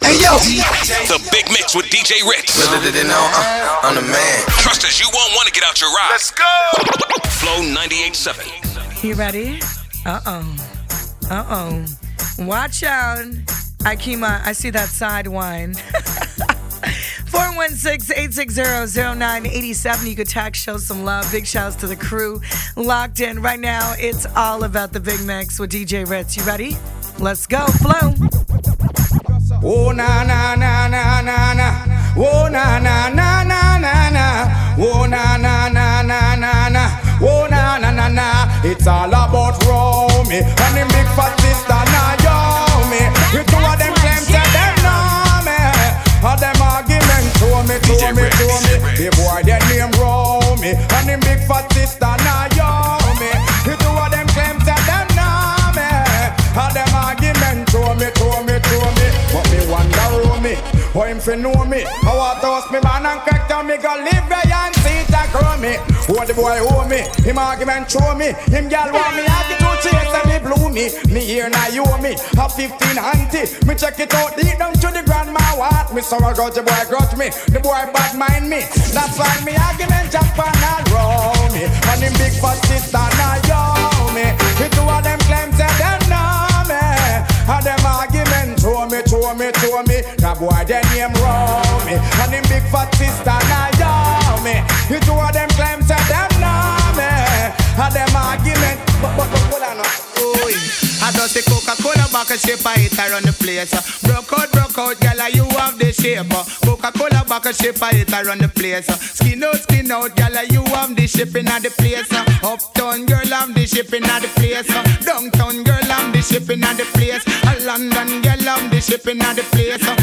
Hey yo, The Big Mix with DJ Ritz. uh, I'm the man. Trust us, you won't want to get out your ride. Let's go. Flow 98.7. You ready? Uh oh. Uh oh. Watch out. Akima, I see that side wine. 416-860-0987. You could text, show some love. Big shouts to the crew locked in. Right now, it's all about the Big Mix with DJ Ritz. You ready? Let's go. Flow. Oh na na na na na na. Oh na na na na na na. Oh na na na na na na. Oh na na na na. It's all about Romy and the big fat sister Naomi. The two of them claim say them know me. All them argument to me, to me, to me. The boy their name Romy and the big fat sister Naomi. The two of them claim say them know me. All them argument to me, to me, to me who me, how him fi know me. I toast me man and crack down me go live where and see it a grow me. Who the boy owe me, him argument show me. Him gal want me attitude chase and me blew me. Me here now you me, a 15 auntie. Me check it out deep down to the grandma what. Me sorrow grudge the boy grudge me, the boy bad mind me. That's why me argument jump and all roll me. And him big fat sister now yo me. The two of them claim boy their name Romy. And him big fat sister now yo me. The two of them claim say them know me. And them argument, but but but hold on. now. I just the Coca-Cola back a shape I hit around the place. Broke out, broke out, girl, you have the shape. Coca-Cola back a shape I hit around the place. Skin out, skin out, girl, you have the shipping at the place. Uptown girl, I'm the shipping at the place. Downtown girl, I'm the shipping at the place. Uh, London girl, I'm the shipping at the place.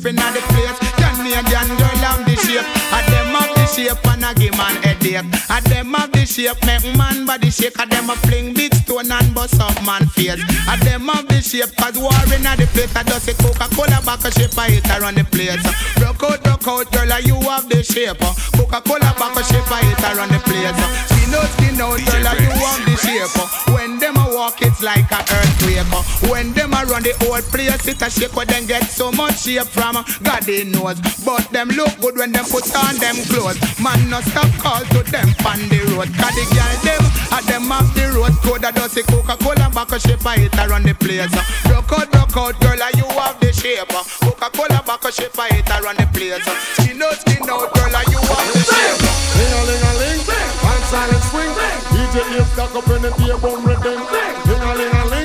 Shipping at the place. Canadian girl, I'm the shape. I them have the shape and I give man headache. I them have the shape, make man body shake. I them a fling big stone and bust up man face. I them have the shape, cause war in the place. I just say Coca-Cola back a shape, I hit around the place. Broke out, broke out, girl, you have the shape. Coca-Cola back a shape, I hit around the place. Skin out, skin out, girl, you have the shape. When them a walk, it's like a earthquake. Uh. When them a run the whole place, it a shake, but them get so much shape from God they knows. But them look good when them put on them clothes. Man, no stop call to them on the road. Cause the girl them, at them off the road code. I just say Coca-Cola back a shape, I hit around the place. Broke out, broke out, girl, you have the shape. Coca-Cola back a shape, I hit around the place. Skin out, skin out, girl, you have the shape. uh. Ling a ling a ling, one silent swing. DJ Abe stuck up in the ear bone rhythm.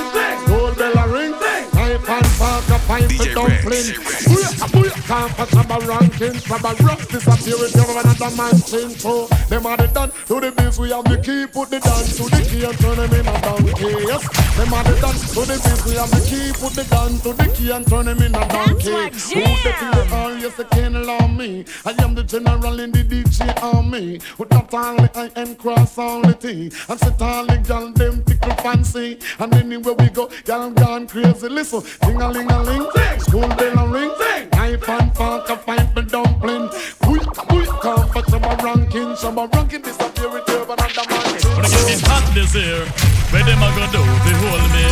Fork a pint for dumpling. Booyah, booyah, can't pass up a ranking. From a rock disappear with you another man sing so. Them are the done to the biz. We have the key, put the dance to the key and turn them in a donkey. Yes, them are the done to the biz. We have the key, put the gun to the key and turn them in a donkey. Who the feel all yes they can't allow me. I am the general in the DJ army. With not only I and cross only T. And sit all the gal them tickle fancy. And anywhere we go, gal gone crazy. Listen, ding a ling a ling, school bell a ring. Knife and fork a find the dumpling. Quick, quick, come for some ranking. Some ranking disappear with urban and the man. Wanna get me hot this year? Where them a go do to hold me?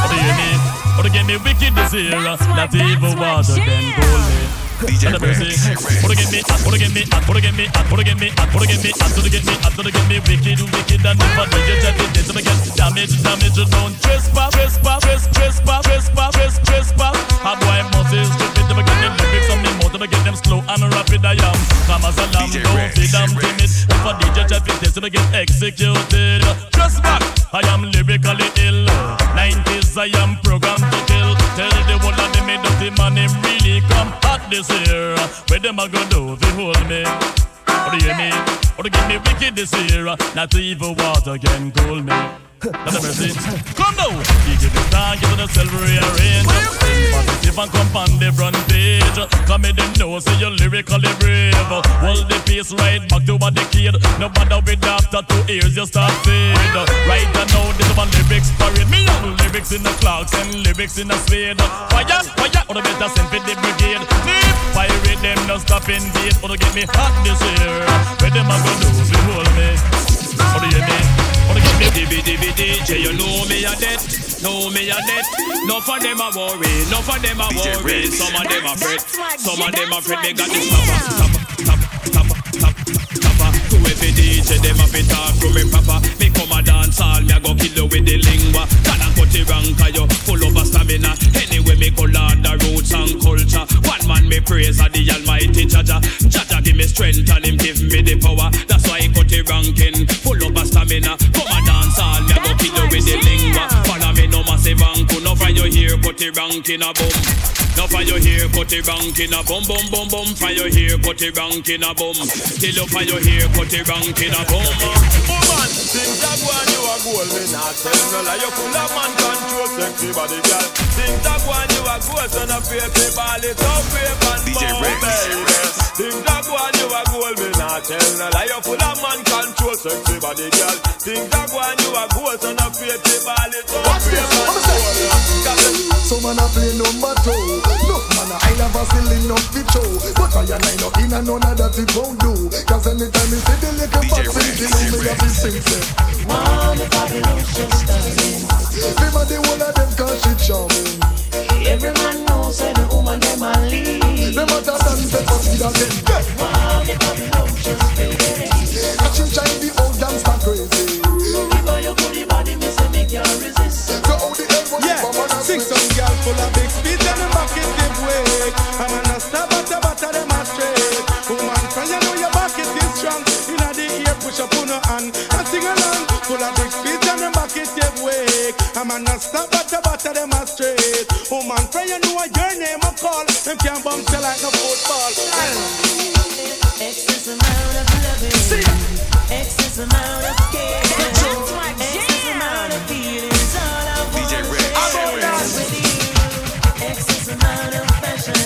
What do you mean? Wanna get me wicked this year? Not even water can hold me. DJ Lord have mercy. Rex. Wanna get me wanna get me wanna get me wanna get me wanna get me hot, wanna get me hot, wanna get me wicked, wicked, and never you just it to get damage, damage, don't trespass, trespass, trespass, trespass, trespass, trespass, trespass. A boy must is stupid to get them lyrics on me mouth, to get them slow and rapid I am. Come as a lamb, DJ don't be damn DJ timid. If a DJ try to test to get executed, back. I am lyrically ill. 90s I am programmed to kill. Tell the whole of them me dirty man him really come hot this year. Where them a go do to hold me? What do you mean? Or to give me wicked this year? Not even water can cool me. Not a mercy. Come now. You give the star, give a silver rearrange. Positive and come on the front page. Come in them know, say you're lyrically brave. Hold the pace right back to what the kid. No matter with after two ears, you start fade. Right now, this is my lyrics parade. Me young lyrics in the clocks and lyrics in the spade. Fire, fire, or the better send for the brigade. Deep pirate them, no stop in. Or to get me hot this year. Where them a go do, behold me. What do you mean? Wanna give me DVD, DJ, you know me a dead, know me a dead. No for them a worry, no for them a worry. Some of them a fret, some of them a fret. They got this stopper, stopper, stopper, stopper, stopper. To every DJ, them a fit talk to me proper. Me come a dance all, me a go kill you with the lingua. Can I cut it wrong, cause you full of a stamina. Anyway, me go learn the roots and culture. One man me praise a the almighty Jaja. Jaja give me strength and him give me the power. Your here, cut it ranking a boom. No for your here, cut it ranking a boom, boom, boom, boom. For your here, cut it ranking a boom. Till up for your here, cut it ranking a boom. Woman, things that go on you a goal, me not tell no lie. You full of man control, sexy body girl. Things that go on you a goal, so no fear to ball it up, brave and bold, baby. Things that go on you a goal, me not tell no lie. You full of man control, sexy body girl. Things that go on you a goal, so no fear to ball man a play number two No man a I never still enough to show. But I and I no in and none of that it won't do. Cause anytime me see the little box You know me a be sing say Wow, the Babylonian stunning. Remember the one of them cause she charming. Every man knows that the woman them a lead. Them a dance the fuck with a them get Wow, the Babylonian spinning. And she shine the old gangster crazy you know your name a call. Them can't bounce you like no football. Excess amount of loving. Excess amount of care. Excess amount of feelings. All I want DJ is Rex. share with you. Excess amount of passion.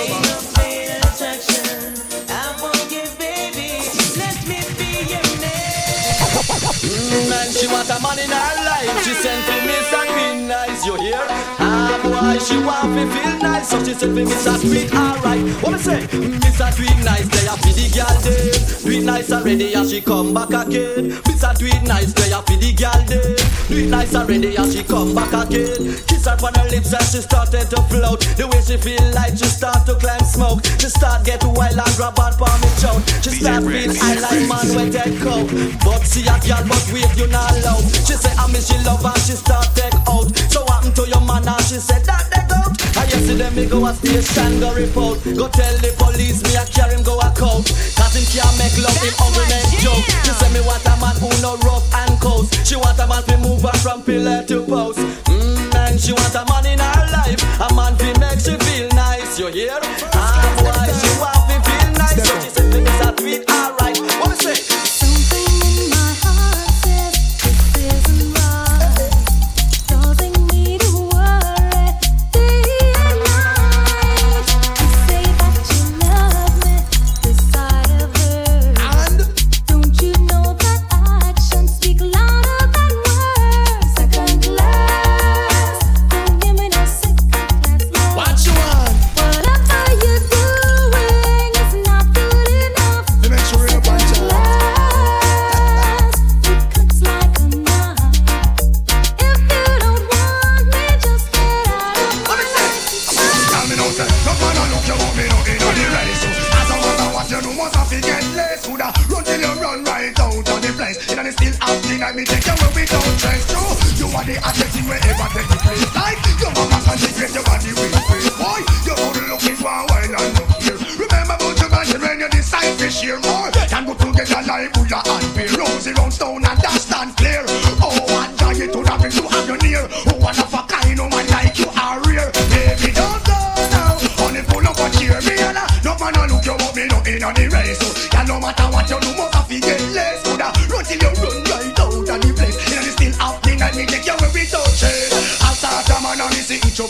Ain't no fatal attraction. I won't give, baby. Let me be your man. Mm, man, she want a man in her life. She sent for Mr. Green Nice, you hear? Boy, she want me feel nice, so she sent for Mr. Sweet, alright. What me say? Mr. Sweet Nice, they are for the girl day. Sweet Nice already, and she come back again. Mr. Sweet Nice, they are for the girl day. Sweet Nice already, and she come back again. Kiss her on her lips, and she started to float. The way she feel like she start to climb smoke. She start get wild and grab her for me chow. She start feel I like man with that coat. But see a girl, but wait, you not loud. She say I miss she love and she start take out. So what happened to your man and she that they out. I yesterday me go a station go report. Go tell the police me I carry him go a coat. Stone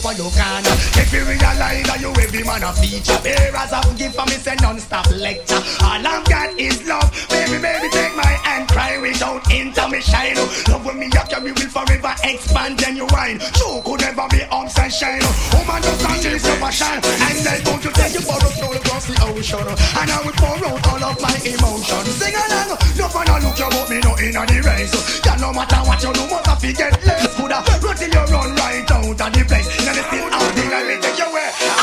on your corner. If you realize that you every man a feature, bearers I will give for me say non-stop lecture. All I've got is love, baby, baby, take my hand, cry without intermission. Love when me up, we will forever expand and you wine. True could never be ups and shine. Woman just can't chase your passion, and then don't you take your borrow stroll across the ocean, and I will pour out all of my emotions. Sing along, no fun look you but me no in the race. Yeah, no matter what you do, must have to get less. Coulda run till you run right out of the place.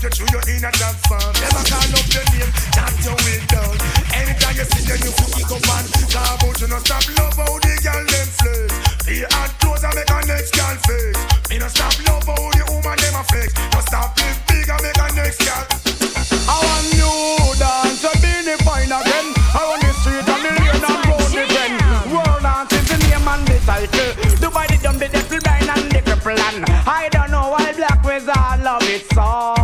The hot clothes I make a next girl face. Me no stop love how the woman them a flex. No stop live big and make a next girl. It's like giant food party and the one name and dance festival me them in a sit down fun. Talk about say them a love how you dance. Who you not follow them keep no one bag a man. But no pay them no mind me child make them run. Can't knock your body them can't do you no harm. Them can't wait to pass them to a mountain. Touch them down you through your inner dance farm. Never call up your name, chat your way down. Anytime you see them you feel kick up and talk about you no stop love how the girl them flex. The hot clothes I make a next girl face. Me no stop love how the woman them a flex. No stop live big and make a next girl. I want new dance, a beanie fine again. I want the street a million and road the ten. World dance is the name and the title. Dubai the dumb, the devil blind and the cripple and I don't know why black wizard love it so.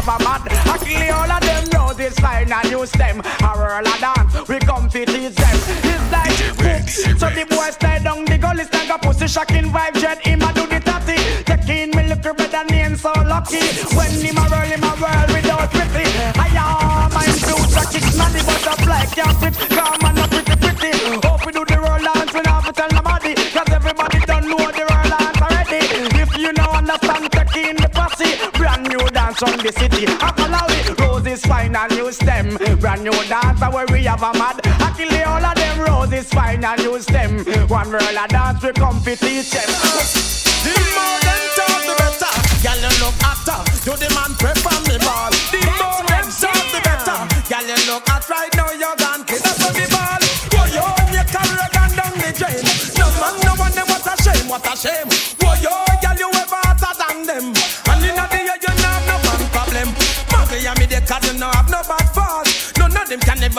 A mad. I kill all of them roses fine and new stem. A whirl a dance, we come to teach them. It's like book. So the boy stay down the gully, stand a pussy shocking vibe jet. Him a do the tatty. Taking me little better name so lucky. When him a roll, him a whirl without pretty. I am my future kick, not the butterfly can't fit. Come on, not pretty pretty. Hope we do the roll dance, we have to tell nobody. Cause everybody done know the roll dance already. If you know understand, taking the posse. Brand new dance from the I follow it. Roses fine and new stem. Brand new dance where we have a mad. I kill the all of them roses fine and new stem. One roll a dance we come to teach them.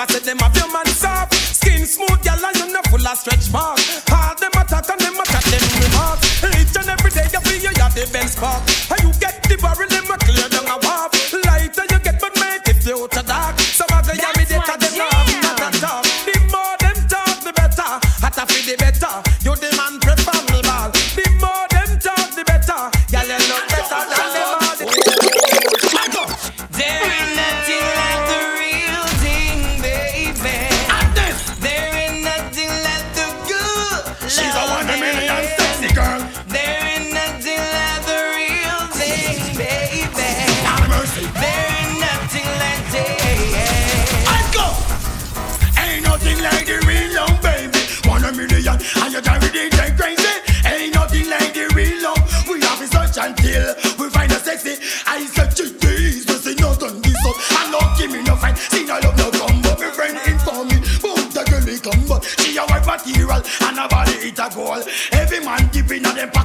Of never say them have your man soft. Skin smooth, girl, and you know full of stretch mark. All them attack and them attack them remarks. Each and every day you feel you have the best spark. And you get the barrel, them a clear down a warp. Lighter you get, but make it future dark. So muggle, you me the cause them know have not talk. The more them talk, the better. Hotter for the better.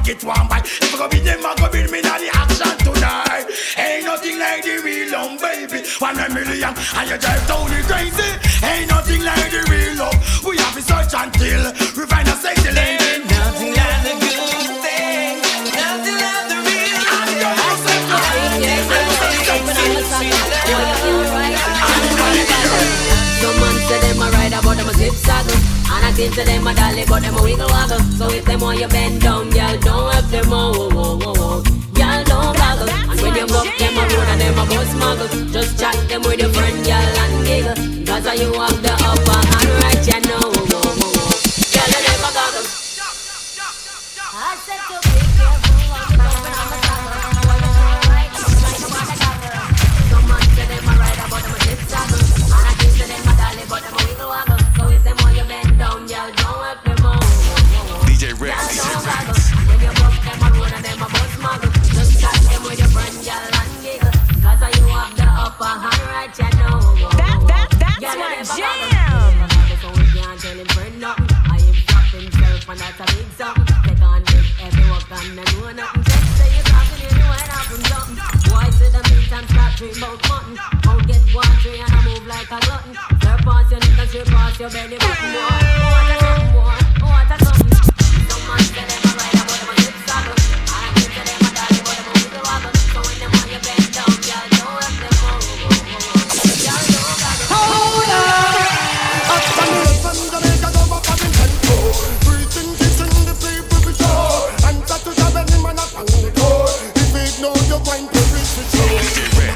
In a them pocket one bite. If I go be them, I go be me now the action tonight. Ain't nothing like the real love, baby. Million, and you drive down the crazy. Ain't nothing like the real love. We have to search until we find a sexy lady. Nothing like the good thing. Nothing like the real Some man say them a ride about them a zip saddle And I think to them a dolly but them a wiggle waggle So if them want you bend down, them with your friend, girl, and giggle Cause you have the no going to rich for sure.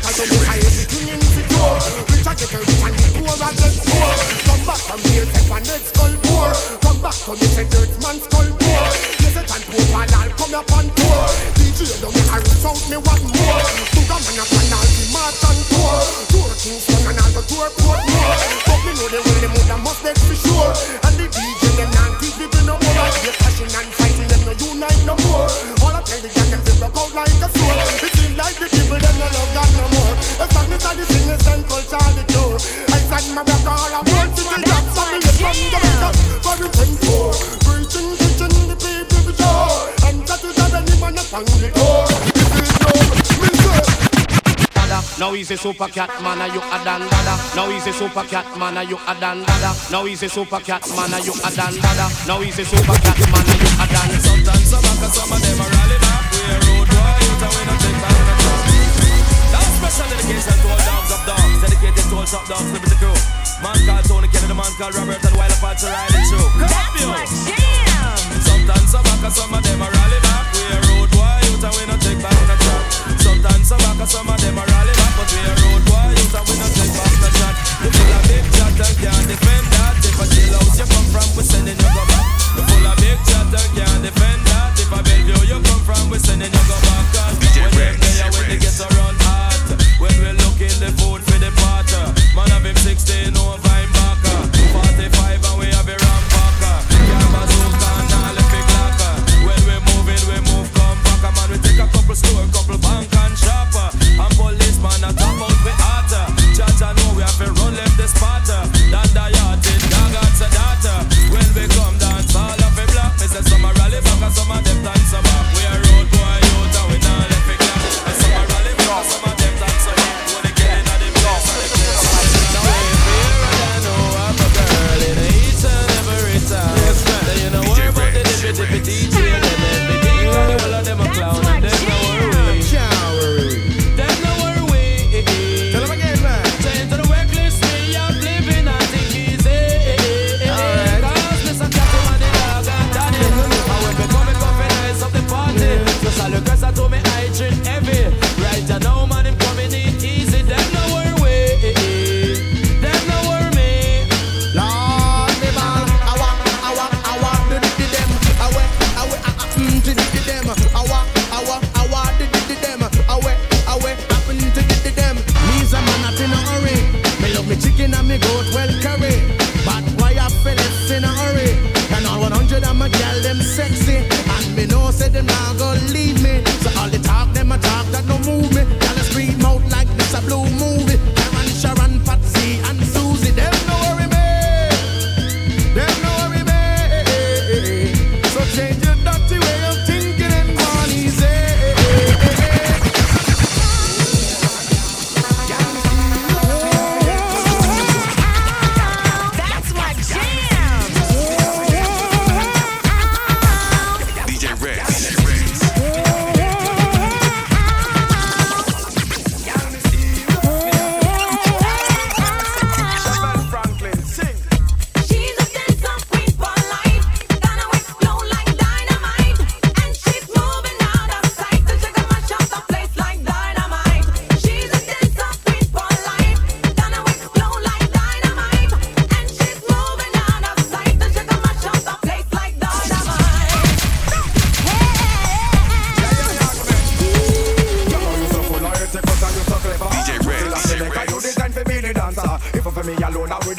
I don't know I every in the door. Rich I get rich and poor I get poor. Come back from here, take my next skull poor. Come back from this dirt man skull poor. Yes, it's can poor and I'll come up on tour. DJ don't I reach out me one more. Sugar man up and I'll be Martin Now he's a super cat man, you a dan dada. Now he's a super cat man, you a dan dada. Now he's a super cat man, you a dan dada. Now he's a super cat man, you a dan. Sometimes some back and some of them are rally back. We are road warriors and we don't take time to talk. Now special dedication to all dogs of dogs, dedicated to all top dogs, living the crew. Man called Tony Kennedy, man called Robert, and while the parts are riding through. That's my jam. Sometimes some back and some of them are rally back. We are road warriors and we don't take back the track. Sometimes some back and some of them are rally back must be a road boy.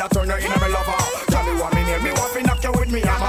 that turn you in a me lover. Tell me what me need, me want to knock you with me.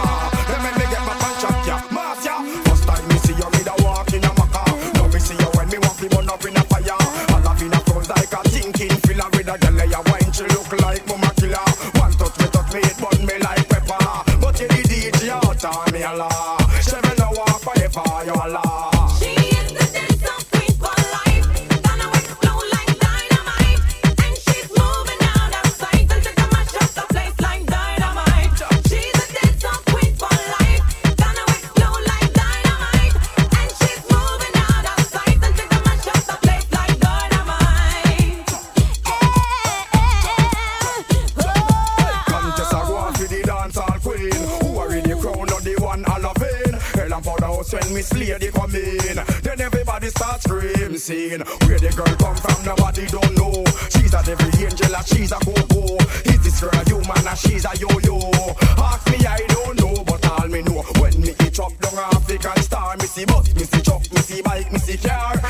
Where the girl come from, nobody don't know. She's a devil angel, and she's a go-go. Is this girl a human, and she's a yo-yo? Ask me, I don't know, but all me know. When me eat up down African star, me see bus, me see truck, me see bike, me see car.